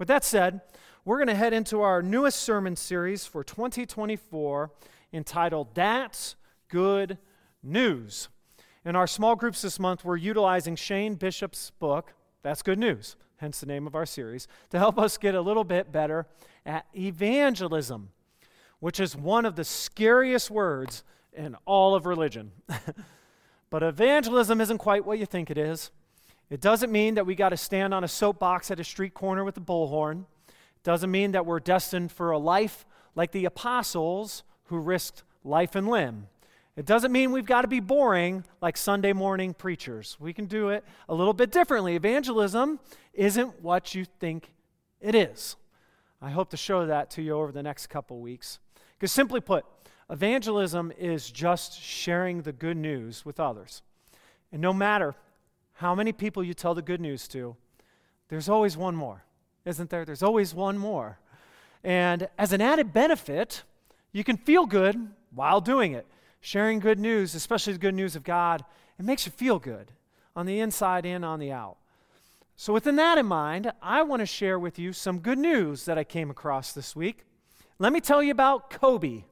With that said, we're going to head into our newest sermon series for 2024 entitled That's Good News. In our small groups this month, we're utilizing Shane Bishop's book, That's Good News, hence the name of our series, to help us get a little bit better at evangelism, which is one of the scariest words in all of religion. but evangelism isn't quite what you think it is. It doesn't mean that we got to stand on a soapbox at a street corner with a bullhorn. It doesn't mean that we're destined for a life like the apostles who risked life and limb. It doesn't mean we've got to be boring like Sunday morning preachers. We can do it a little bit differently. Evangelism isn't what you think it is. I hope to show that to you over the next couple weeks. Because simply put, evangelism is just sharing the good news with others. And no matter how many people you tell the good news to, there's always one more, isn't there? There's always one more. And as an added benefit, you can feel good while doing it. Sharing good news, especially the good news of God, it makes you feel good on the inside and on the out. So, within that in mind, I want to share with you some good news that I came across this week. Let me tell you about Kobe.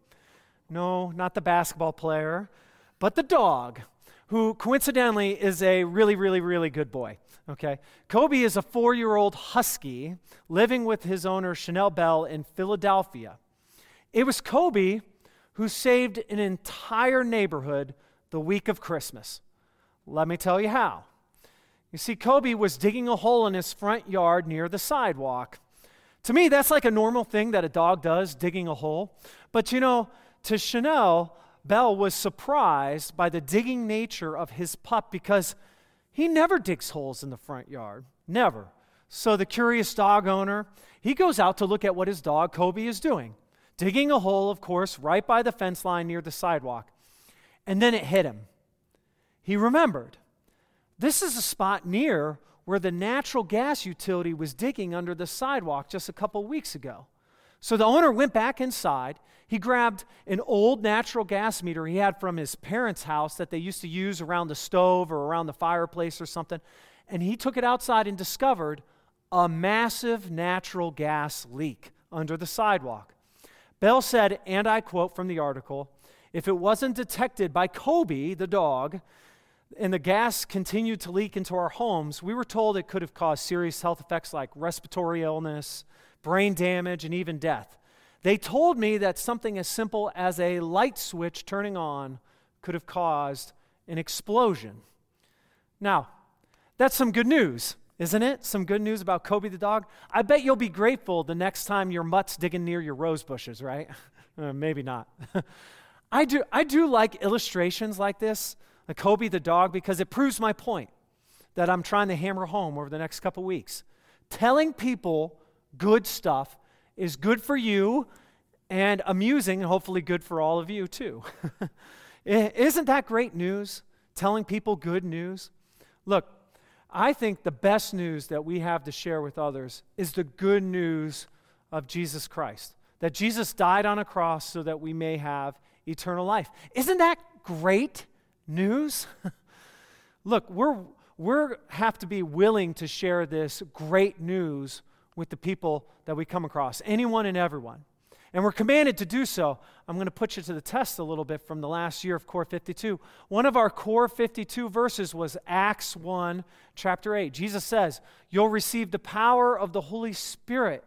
No, not the basketball player, but the dog who coincidentally is a really, really, really good boy. Okay? Kobe is a four year old husky living with his owner, Chanel Bell, in Philadelphia. It was Kobe who saved an entire neighborhood the week of Christmas. Let me tell you how. You see, Kobe was digging a hole in his front yard near the sidewalk. To me, that's like a normal thing that a dog does, digging a hole. But you know, to Chanel, Bell was surprised by the digging nature of his pup because he never digs holes in the front yard. Never. So the curious dog owner, he goes out to look at what his dog Kobe is doing. Digging a hole, of course, right by the fence line near the sidewalk. And then it hit him. He remembered. This is a spot near where the natural gas utility was digging under the sidewalk just a couple weeks ago. So the owner went back inside. He grabbed an old natural gas meter he had from his parents' house that they used to use around the stove or around the fireplace or something, and he took it outside and discovered a massive natural gas leak under the sidewalk. Bell said, and I quote from the article if it wasn't detected by Kobe, the dog, and the gas continued to leak into our homes, we were told it could have caused serious health effects like respiratory illness, brain damage, and even death. They told me that something as simple as a light switch turning on could have caused an explosion. Now, that's some good news, isn't it? Some good news about Kobe the dog. I bet you'll be grateful the next time your mutt's digging near your rose bushes, right? uh, maybe not. I do, I do like illustrations like this, like Kobe the dog, because it proves my point that I'm trying to hammer home over the next couple weeks. Telling people good stuff is good for you and amusing, and hopefully good for all of you too. Isn't that great news? Telling people good news? Look, I think the best news that we have to share with others is the good news of Jesus Christ. That Jesus died on a cross so that we may have eternal life. Isn't that great news? Look, we're, we have to be willing to share this great news with the people that we come across, anyone and everyone. And we're commanded to do so. I'm going to put you to the test a little bit from the last year of Core 52. One of our Core 52 verses was Acts 1, chapter 8. Jesus says, You'll receive the power of the Holy Spirit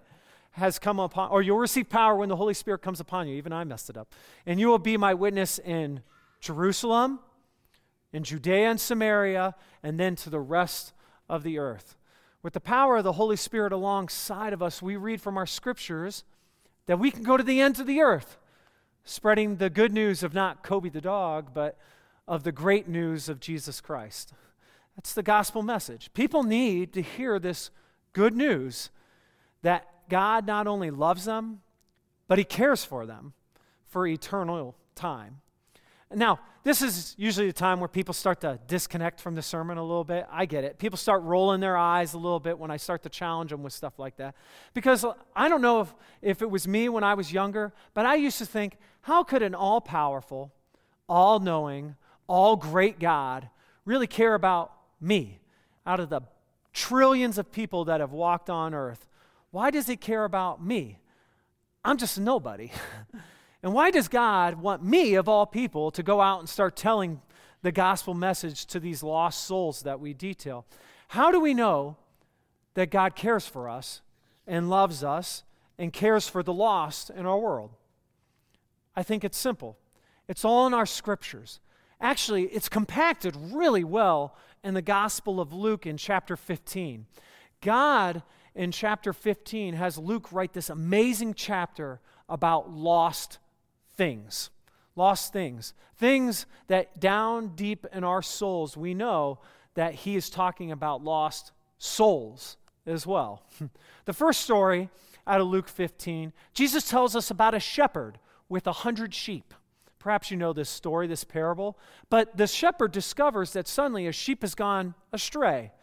has come upon, or you'll receive power when the Holy Spirit comes upon you. Even I messed it up. And you will be my witness in Jerusalem, in Judea and Samaria, and then to the rest of the earth. With the power of the Holy Spirit alongside of us, we read from our scriptures that we can go to the ends of the earth, spreading the good news of not Kobe the dog, but of the great news of Jesus Christ. That's the gospel message. People need to hear this good news that God not only loves them, but He cares for them for eternal time. Now, this is usually the time where people start to disconnect from the sermon a little bit. I get it. People start rolling their eyes a little bit when I start to challenge them with stuff like that. Because I don't know if, if it was me when I was younger, but I used to think, how could an all powerful, all knowing, all great God really care about me out of the trillions of people that have walked on earth? Why does he care about me? I'm just nobody. and why does God want me, of all people, to go out and start telling the gospel message to these lost souls that we detail? How do we know that God cares for us and loves us and cares for the lost in our world? I think it's simple. It's all in our scriptures. Actually, it's compacted really well in the Gospel of Luke in chapter 15. God, in chapter 15, has Luke write this amazing chapter about lost things. Lost things. Things that down deep in our souls, we know that he is talking about lost souls as well. the first story out of Luke 15, Jesus tells us about a shepherd with a hundred sheep. Perhaps you know this story, this parable. But the shepherd discovers that suddenly a sheep has gone astray.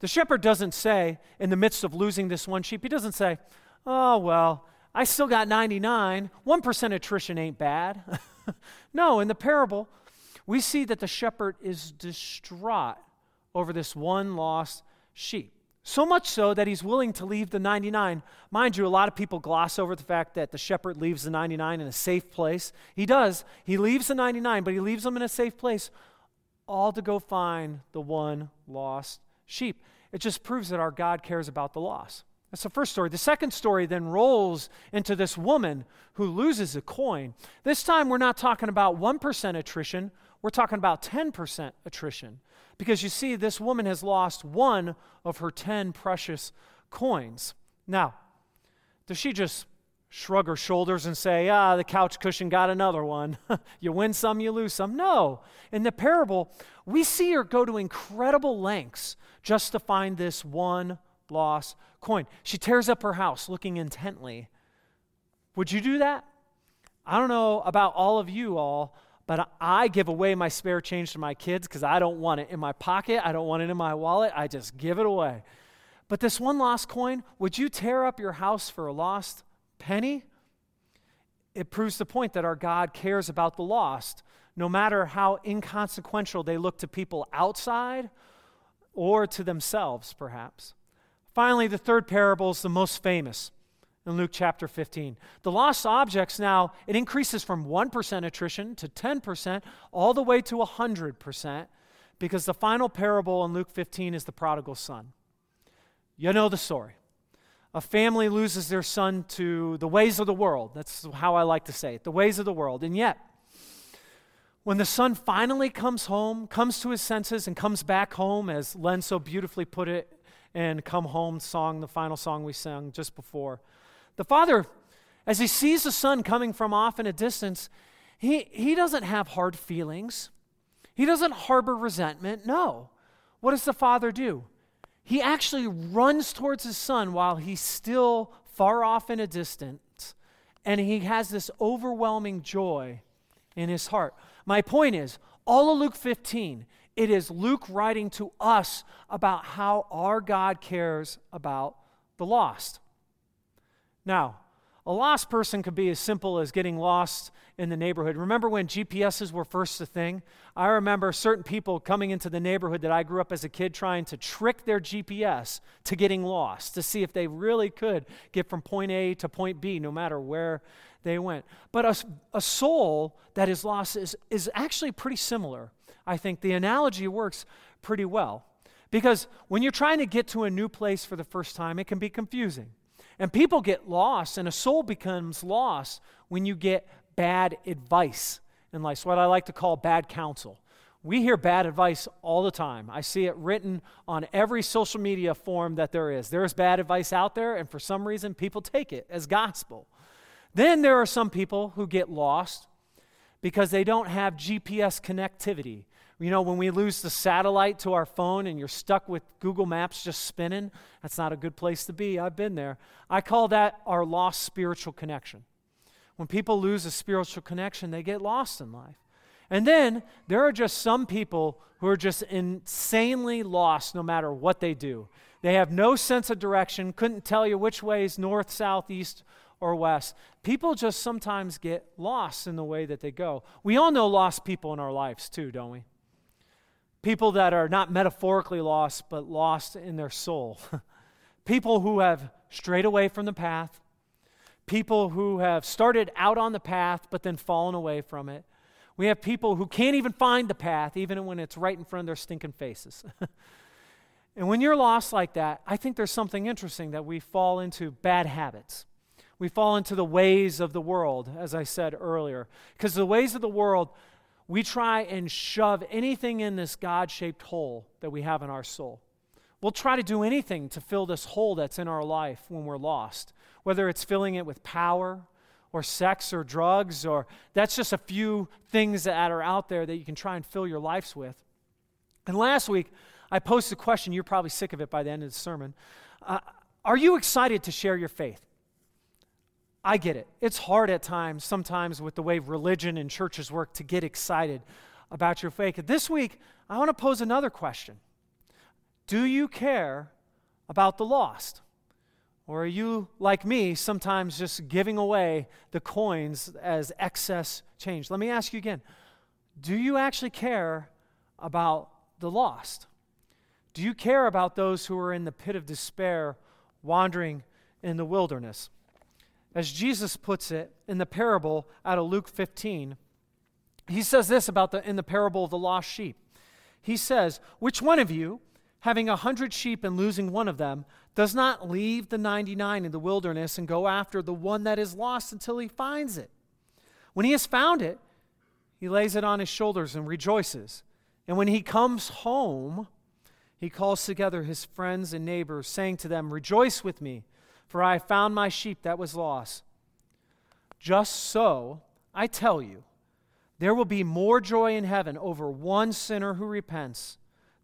The shepherd doesn't say, in the midst of losing this one sheep, he doesn't say, oh, well, I still got 99. 1% attrition ain't bad. no, in the parable, we see that the shepherd is distraught over this one lost sheep. So much so that he's willing to leave the 99. Mind you, a lot of people gloss over the fact that the shepherd leaves the 99 in a safe place. He does. He leaves the 99, but he leaves them in a safe place, all to go find the one lost sheep. It just proves that our God cares about the lost. That's the first story. The second story then rolls into this woman who loses a coin. This time, we're not talking about 1% attrition, we're talking about 10% attrition. Because you see, this woman has lost one of her 10 precious coins. Now, does she just shrug her shoulders and say, ah, the couch cushion got another one? you win some, you lose some. No. In the parable, we see her go to incredible lengths just to find this one lost coin. She tears up her house looking intently. Would you do that? I don't know about all of you all, but I give away my spare change to my kids because I don't want it in my pocket. I don't want it in my wallet. I just give it away. But this one lost coin, would you tear up your house for a lost penny? It proves the point that our God cares about the lost, no matter how inconsequential they look to people outside or to themselves, perhaps. Finally, the third parable is the most famous in Luke chapter 15. The lost objects now, it increases from 1% attrition to 10%, all the way to 100%, because the final parable in Luke 15 is the prodigal son. You know the story. A family loses their son to the ways of the world. That's how I like to say it the ways of the world. And yet, when the son finally comes home, comes to his senses, and comes back home, as Len so beautifully put it and Come Home song, the final song we sang just before, the father, as he sees the son coming from off in a distance, he, he doesn't have hard feelings. He doesn't harbor resentment. No. What does the father do? He actually runs towards his son while he's still far off in a distance, and he has this overwhelming joy in his heart. My point is, all of Luke 15, it is Luke writing to us about how our God cares about the lost. Now, a lost person could be as simple as getting lost in the neighborhood. Remember when GPSs were first a thing? I remember certain people coming into the neighborhood that I grew up as a kid trying to trick their GPS to getting lost to see if they really could get from point A to point B no matter where they went. But a, a soul that is lost is, is actually pretty similar. I think the analogy works pretty well. Because when you're trying to get to a new place for the first time, it can be confusing. And people get lost, and a soul becomes lost when you get bad advice in life. It's what I like to call bad counsel. We hear bad advice all the time. I see it written on every social media form that there is. There is bad advice out there, and for some reason, people take it as gospel. Then there are some people who get lost because they don't have GPS connectivity. You know, when we lose the satellite to our phone and you're stuck with Google Maps just spinning, that's not a good place to be. I've been there. I call that our lost spiritual connection. When people lose a spiritual connection, they get lost in life. And then there are just some people who are just insanely lost no matter what they do. They have no sense of direction, couldn't tell you which way is north, south, east, or west. People just sometimes get lost in the way that they go. We all know lost people in our lives too, don't we? People that are not metaphorically lost, but lost in their soul. People who have strayed away from the path, people who have started out on the path but then fallen away from it. We have people who can't even find the path, even when it's right in front of their stinking faces. and when you're lost like that, I think there's something interesting that we fall into bad habits. We fall into the ways of the world, as I said earlier. Because the ways of the world, we try and shove anything in this God shaped hole that we have in our soul. We'll try to do anything to fill this hole that's in our life when we're lost, whether it's filling it with power or sex or drugs, or that's just a few things that are out there that you can try and fill your lives with. And last week, I posed a question. You're probably sick of it by the end of the sermon. Uh, are you excited to share your faith? I get it. It's hard at times, sometimes with the way religion and churches work, to get excited about your faith. This week, I want to pose another question Do you care about the lost? Or are you, like me, sometimes just giving away the coins as excess change? Let me ask you again Do you actually care about the lost? Do you care about those who are in the pit of despair, wandering in the wilderness? As Jesus puts it in the parable out of Luke 15, he says this about the in the parable of the lost sheep. He says, Which one of you, having a hundred sheep and losing one of them, does not leave the 99 in the wilderness and go after the one that is lost until he finds it. When he has found it, he lays it on his shoulders and rejoices. And when he comes home, he calls together his friends and neighbors, saying to them, Rejoice with me, for I have found my sheep that was lost. Just so, I tell you, there will be more joy in heaven over one sinner who repents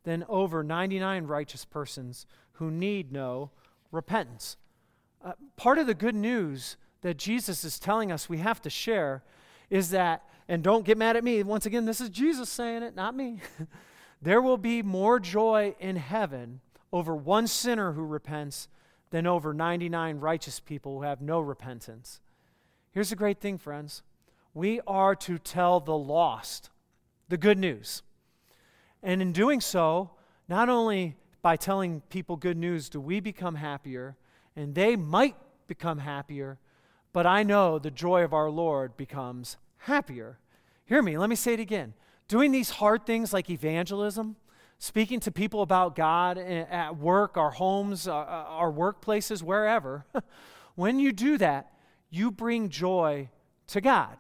than over 99 righteous persons who need no repentance. Uh, part of the good news that Jesus is telling us we have to share is that, and don't get mad at me, once again, this is Jesus saying it, not me. there will be more joy in heaven over one sinner who repents than over 99 righteous people who have no repentance. Here's the great thing, friends we are to tell the lost the good news. And in doing so, not only by telling people good news do we become happier, and they might become happier, but I know the joy of our Lord becomes happier. Hear me, let me say it again. Doing these hard things like evangelism, speaking to people about God at work, our homes, uh, uh, our workplaces, wherever, when you do that, you bring joy to God.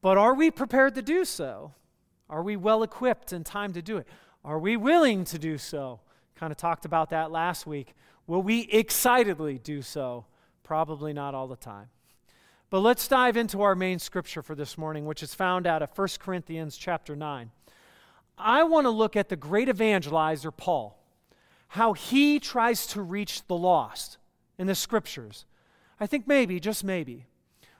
But are we prepared to do so? Are we well equipped and time to do it? Are we willing to do so? Kind of talked about that last week. Will we excitedly do so? Probably not all the time. But let's dive into our main scripture for this morning, which is found out of 1 Corinthians chapter 9. I want to look at the great evangelizer Paul, how he tries to reach the lost in the scriptures. I think maybe, just maybe,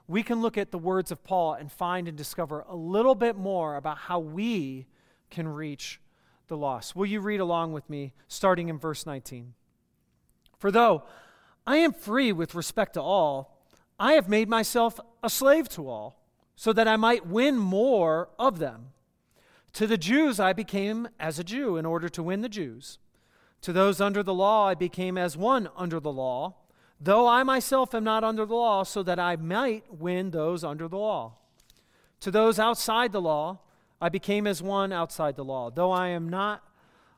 we can look at the words of Paul and find and discover a little bit more about how we can reach the lost. Will you read along with me, starting in verse 19? For though I am free with respect to all, I have made myself a slave to all, so that I might win more of them. To the Jews I became as a Jew in order to win the Jews. To those under the law I became as one under the law, though I myself am not under the law, so that I might win those under the law. To those outside the law, I became as one outside the law, though I am not.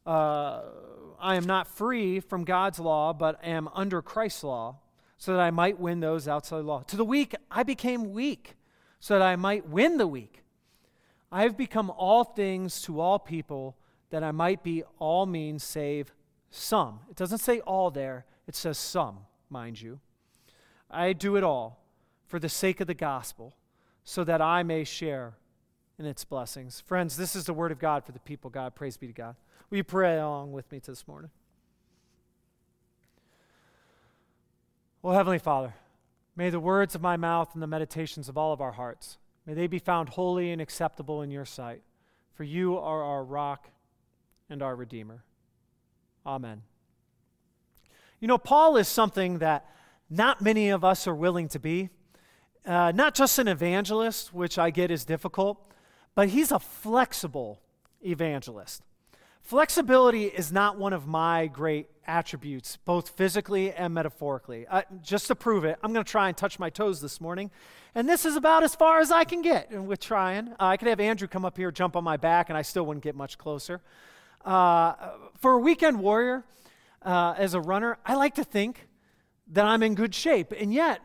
Uh, I am not free from God's law, but am under Christ's law, so that I might win those outside the law. To the weak, I became weak, so that I might win the weak. I have become all things to all people, that I might be all means save some. It doesn't say all there, it says some, mind you. I do it all for the sake of the gospel, so that I may share in its blessings. Friends, this is the word of God for the people, God. Praise be to God. Will you pray along with me this morning? Well, Heavenly Father, may the words of my mouth and the meditations of all of our hearts, may they be found holy and acceptable in your sight, for you are our rock and our Redeemer. Amen. You know, Paul is something that not many of us are willing to be. Uh, not just an evangelist, which I get is difficult, but he's a flexible evangelist. Flexibility is not one of my great attributes, both physically and metaphorically. Uh, just to prove it, I'm going to try and touch my toes this morning. And this is about as far as I can get with trying. Uh, I could have Andrew come up here, jump on my back, and I still wouldn't get much closer. Uh, for a weekend warrior, uh, as a runner, I like to think that I'm in good shape. And yet,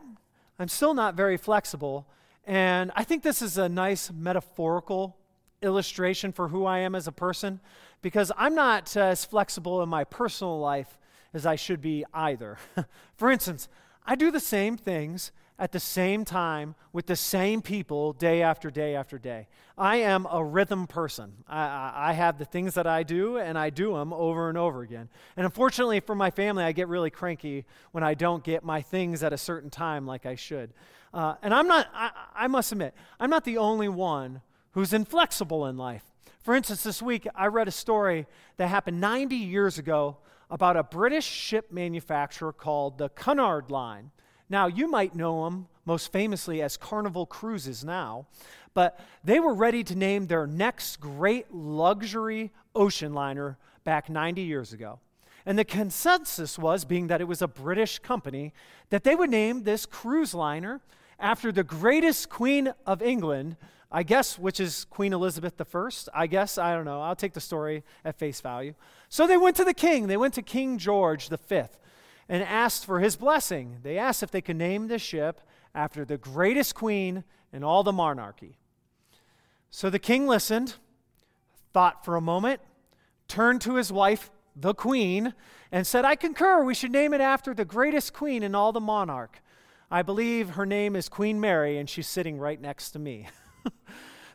I'm still not very flexible. And I think this is a nice metaphorical illustration for who I am as a person because I'm not uh, as flexible in my personal life as I should be either. for instance, I do the same things at the same time with the same people day after day after day. I am a rhythm person. I, I, have the things that I do, and I do them over and over again. And unfortunately for my family, I get really cranky when I don't get my things at a certain time like I should. Uh, and I'm not, I, I must admit, I'm not the only one who's inflexible in life. For instance, this week I read a story that happened 90 years ago about a British ship manufacturer called the Cunard Line. Now, you might know them most famously as Carnival Cruises now, but they were ready to name their next great luxury ocean liner back 90 years ago. And the consensus was, being that it was a British company, that they would name this cruise liner after the greatest queen of England, I guess, which is Queen Elizabeth I. I guess, I don't know. I'll take the story at face value. So they went to the king. They went to King George V and asked for his blessing. They asked if they could name the ship after the greatest queen in all the monarchy. So the king listened, thought for a moment, turned to his wife, the queen, and said, I concur, we should name it after the greatest queen in all the monarch. I believe her name is Queen Mary, and she's sitting right next to me.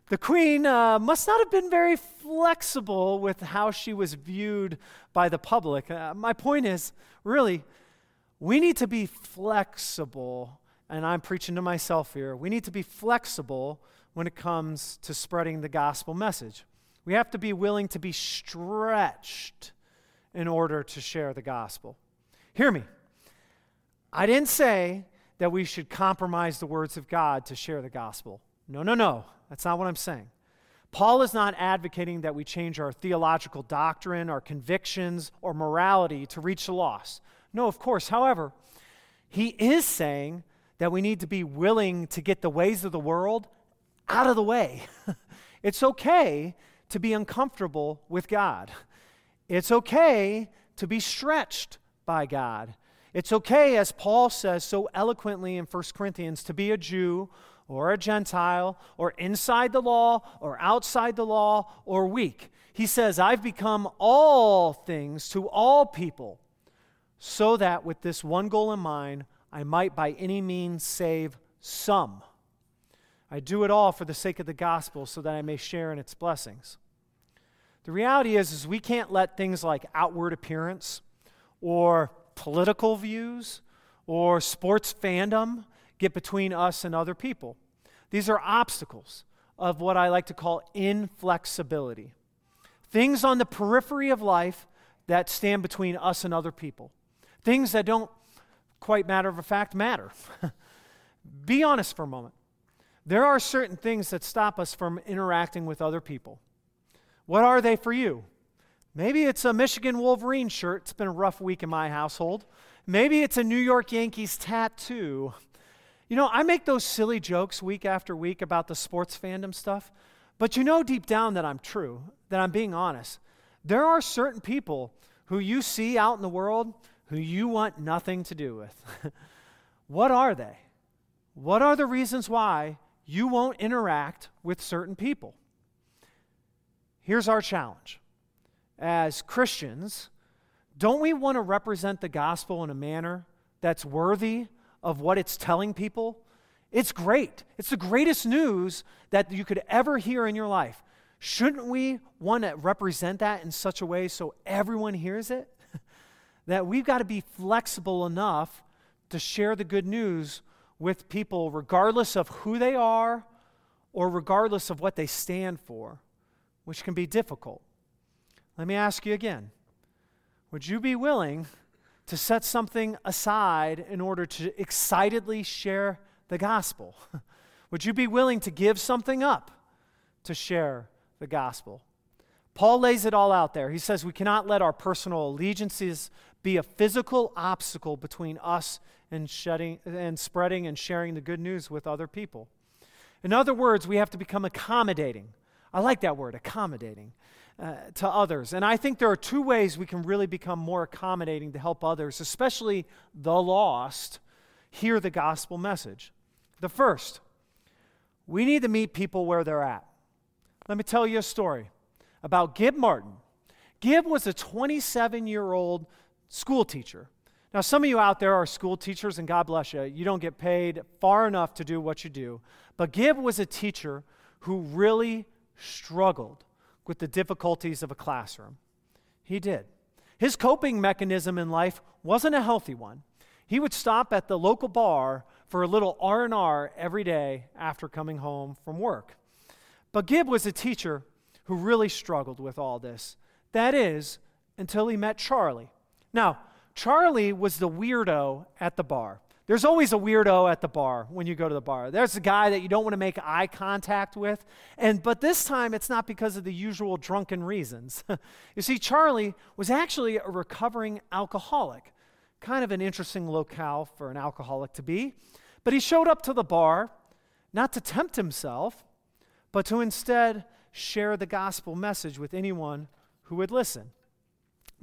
the queen uh, must not have been very flexible with how she was viewed by the public. Uh, my point is, really, we need to be flexible, and I'm preaching to myself here. We need to be flexible when it comes to spreading the gospel message. We have to be willing to be stretched in order to share the gospel. Hear me. I didn't say that we should compromise the words of God to share the gospel. No, no, no. That's not what I'm saying. Paul is not advocating that we change our theological doctrine, our convictions, or morality to reach the lost. No, of course. However, he is saying that we need to be willing to get the ways of the world out of the way. it's okay to be uncomfortable with God. It's okay to be stretched by God. It's okay, as Paul says so eloquently in 1 Corinthians, to be a Jew or a Gentile or inside the law or outside the law or weak. He says, I've become all things to all people so that with this one goal in mind, I might by any means save some. I do it all for the sake of the gospel so that I may share in its blessings. The reality is, is we can't let things like outward appearance or political views or sports fandom get between us and other people. These are obstacles of what I like to call inflexibility. Things on the periphery of life that stand between us and other people. Things that don't quite matter of a fact matter. Be honest for a moment. There are certain things that stop us from interacting with other people. What are they for you? Maybe it's a Michigan Wolverine shirt. It's been a rough week in my household. Maybe it's a New York Yankees tattoo. You know, I make those silly jokes week after week about the sports fandom stuff, but you know deep down that I'm true, that I'm being honest. There are certain people who you see out in the world who you want nothing to do with. what are they? What are the reasons why you won't interact with certain people? Here's our challenge as Christians, don't we want to represent the gospel in a manner that's worthy of what it's telling people? It's great. It's the greatest news that you could ever hear in your life. Shouldn't we want to represent that in such a way so everyone hears it? that we've got to be flexible enough to share the good news with people, regardless of who they are or regardless of what they stand for, which can be difficult. Let me ask you again Would you be willing to set something aside in order to excitedly share the gospel? Would you be willing to give something up to share the gospel? Paul lays it all out there. He says we cannot let our personal allegiances be a physical obstacle between us and, shedding, and spreading and sharing the good news with other people. In other words, we have to become accommodating. I like that word, accommodating uh, to others. And I think there are two ways we can really become more accommodating to help others, especially the lost, hear the gospel message. The first, we need to meet people where they're at. Let me tell you a story about Gib Martin. Gib was a 27 year old school teacher. Now, some of you out there are school teachers, and God bless you. You don't get paid far enough to do what you do. But Gib was a teacher who really struggled with the difficulties of a classroom. He did. His coping mechanism in life wasn't a healthy one. He would stop at the local bar for a little R&R every day after coming home from work. But Gib was a teacher who really struggled with all this. That is until he met Charlie. Now, Charlie was the weirdo at the bar. There's always a weirdo at the bar when you go to the bar. There's a guy that you don't want to make eye contact with. And but this time it's not because of the usual drunken reasons. you see Charlie was actually a recovering alcoholic. Kind of an interesting locale for an alcoholic to be. But he showed up to the bar not to tempt himself, but to instead share the gospel message with anyone who would listen.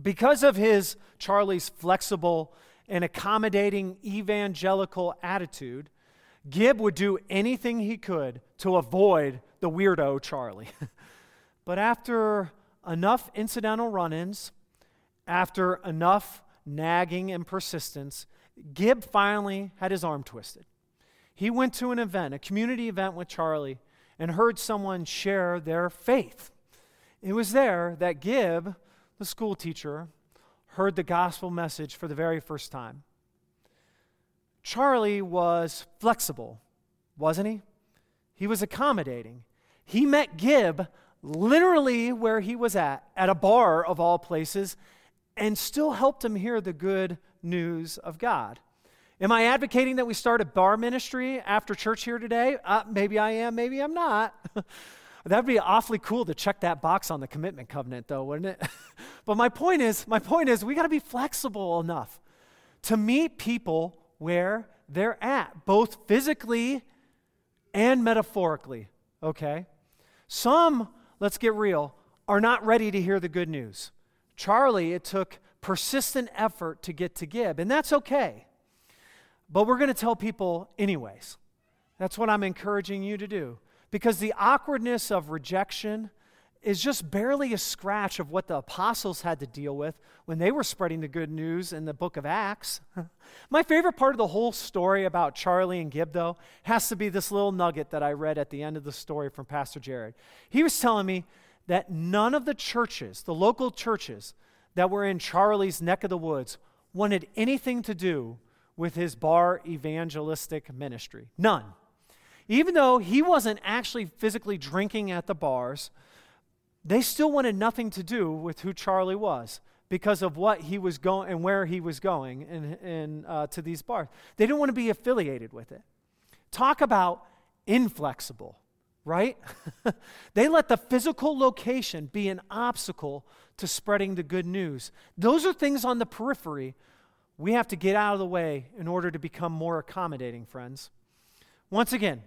Because of his Charlie's flexible and accommodating evangelical attitude, Gib would do anything he could to avoid the weirdo Charlie. but after enough incidental run ins, after enough nagging and persistence, Gib finally had his arm twisted. He went to an event, a community event with Charlie, and heard someone share their faith. It was there that Gib, the school teacher, heard the gospel message for the very first time. Charlie was flexible, wasn't he? He was accommodating. He met Gib literally where he was at, at a bar of all places, and still helped him hear the good news of God. Am I advocating that we start a bar ministry after church here today? Uh, maybe I am, maybe I'm not. That'd be awfully cool to check that box on the commitment covenant, though, wouldn't it? but my point is, my point is, we got to be flexible enough to meet people where they're at, both physically and metaphorically. Okay? Some, let's get real, are not ready to hear the good news. Charlie, it took persistent effort to get to Gib, and that's okay. But we're going to tell people anyways. That's what I'm encouraging you to do. Because the awkwardness of rejection is just barely a scratch of what the apostles had to deal with when they were spreading the good news in the book of Acts. My favorite part of the whole story about Charlie and Gib, though, has to be this little nugget that I read at the end of the story from Pastor Jared. He was telling me that none of the churches, the local churches that were in Charlie's neck of the woods, wanted anything to do with his bar evangelistic ministry. None. Even though he wasn't actually physically drinking at the bars, they still wanted nothing to do with who Charlie was because of what he was going and where he was going in, in, uh, to these bars. They didn't want to be affiliated with it. Talk about inflexible, right? they let the physical location be an obstacle to spreading the good news. Those are things on the periphery we have to get out of the way in order to become more accommodating, friends. Once again,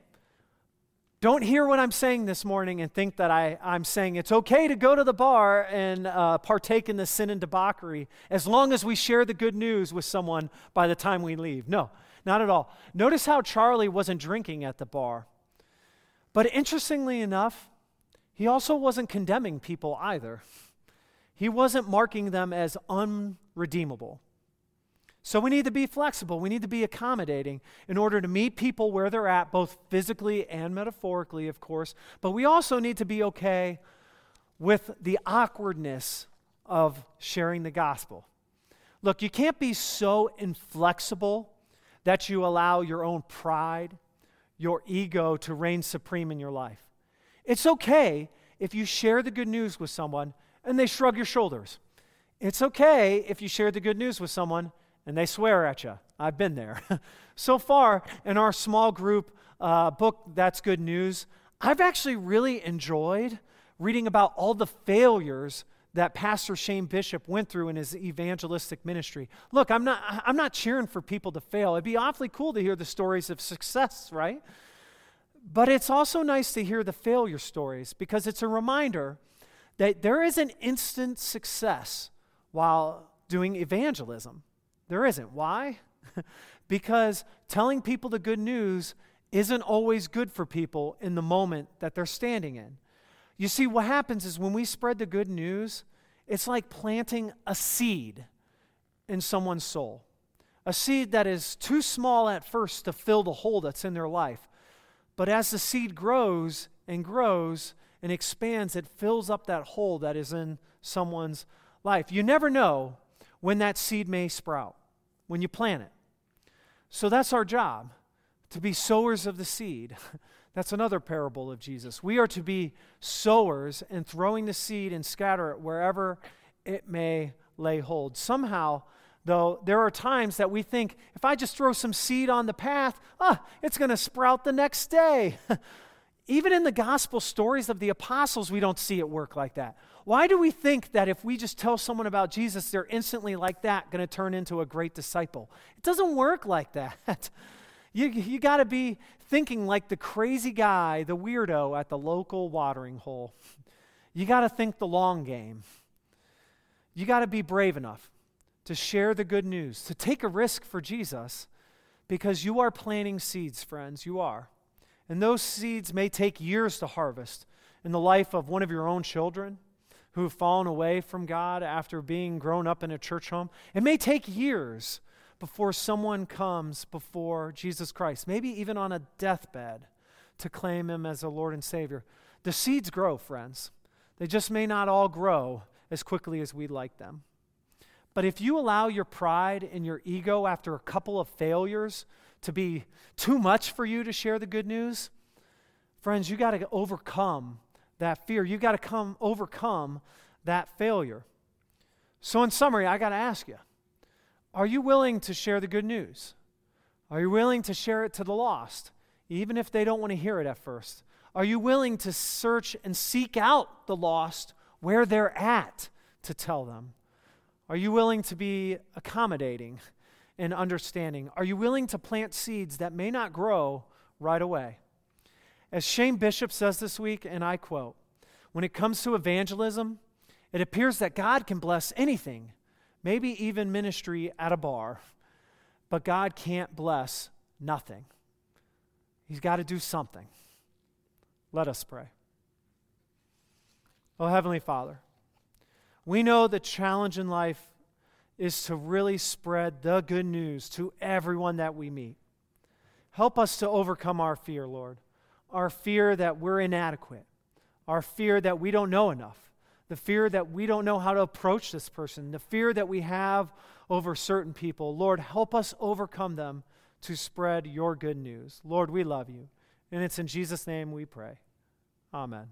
don't hear what I'm saying this morning and think that I, I'm saying it's okay to go to the bar and uh, partake in the sin and debauchery as long as we share the good news with someone by the time we leave. No, not at all. Notice how Charlie wasn't drinking at the bar. But interestingly enough, he also wasn't condemning people either. He wasn't marking them as unredeemable. So we need to be flexible. We need to be accommodating in order to meet people where they're at, both physically and metaphorically, of course. But we also need to be okay with the awkwardness of sharing the gospel. Look, you can't be so inflexible that you allow your own pride, your ego to reign supreme in your life. It's okay if you share the good news with someone and they shrug your shoulders. It's okay if you share the good news with someone and they swear at you. I've been there. so far in our small group uh, book, That's Good News, I've actually really enjoyed reading about all the failures that Pastor Shane Bishop went through in his evangelistic ministry. Look, I'm not, I'm not cheering for people to fail. It'd be awfully cool to hear the stories of success, right? But it's also nice to hear the failure stories because it's a reminder that there is an instant success while doing evangelism. There isn't. Why? because telling people the good news isn't always good for people in the moment that they're standing in. You see, what happens is when we spread the good news, it's like planting a seed in someone's soul. A seed that is too small at first to fill the hole that's in their life. But as the seed grows and grows and expands, it fills up that hole that is in someone's life. You never know when that seed may sprout, when you plant it. So that's our job, to be sowers of the seed. That's another parable of Jesus. We are to be sowers and throwing the seed and scatter it wherever it may lay hold. Somehow, though, there are times that we think if I just throw some seed on the path, ah, it's going to sprout the next day. Even in the gospel stories of the apostles, we don't see it work like that. Why do we think that if we just tell someone about Jesus, they're instantly like that going to turn into a great disciple? It doesn't work like that. You, you got to be thinking like the crazy guy, the weirdo at the local watering hole. You got to think the long game. You got to be brave enough to share the good news, to take a risk for Jesus, because you are planting seeds, friends. You are. And those seeds may take years to harvest in the life of one of your own children who have fallen away from God after being grown up in a church home. It may take years before someone comes before Jesus Christ, maybe even on a deathbed, to claim him as a Lord and Savior. The seeds grow, friends. They just may not all grow as quickly as we'd like them. But if you allow your pride and your ego after a couple of failures to be too much for you to share the good news, friends, you got to overcome that fear. You've got to come overcome that failure. So in summary, I got to ask you, are you willing to share the good news? Are you willing to share it to the lost, even if they don't want to hear it at first? Are you willing to search and seek out the lost where they're at to tell them? Are you willing to be accommodating and understanding? Are you willing to plant seeds that may not grow right away? As Shane Bishop says this week, and I quote, when it comes to evangelism, it appears that God can bless anything maybe even ministry at a bar, but God can't bless nothing. He's got to do something. Let us pray. Oh, Heavenly Father, we know the challenge in life is to really spread the good news to everyone that we meet. Help us to overcome our fear, Lord. Our fear that we're inadequate, our fear that we don't know enough, the fear that we don't know how to approach this person, the fear that we have over certain people. Lord, help us overcome them to spread your good news. Lord, we love you. And it's in Jesus' name we pray. Amen.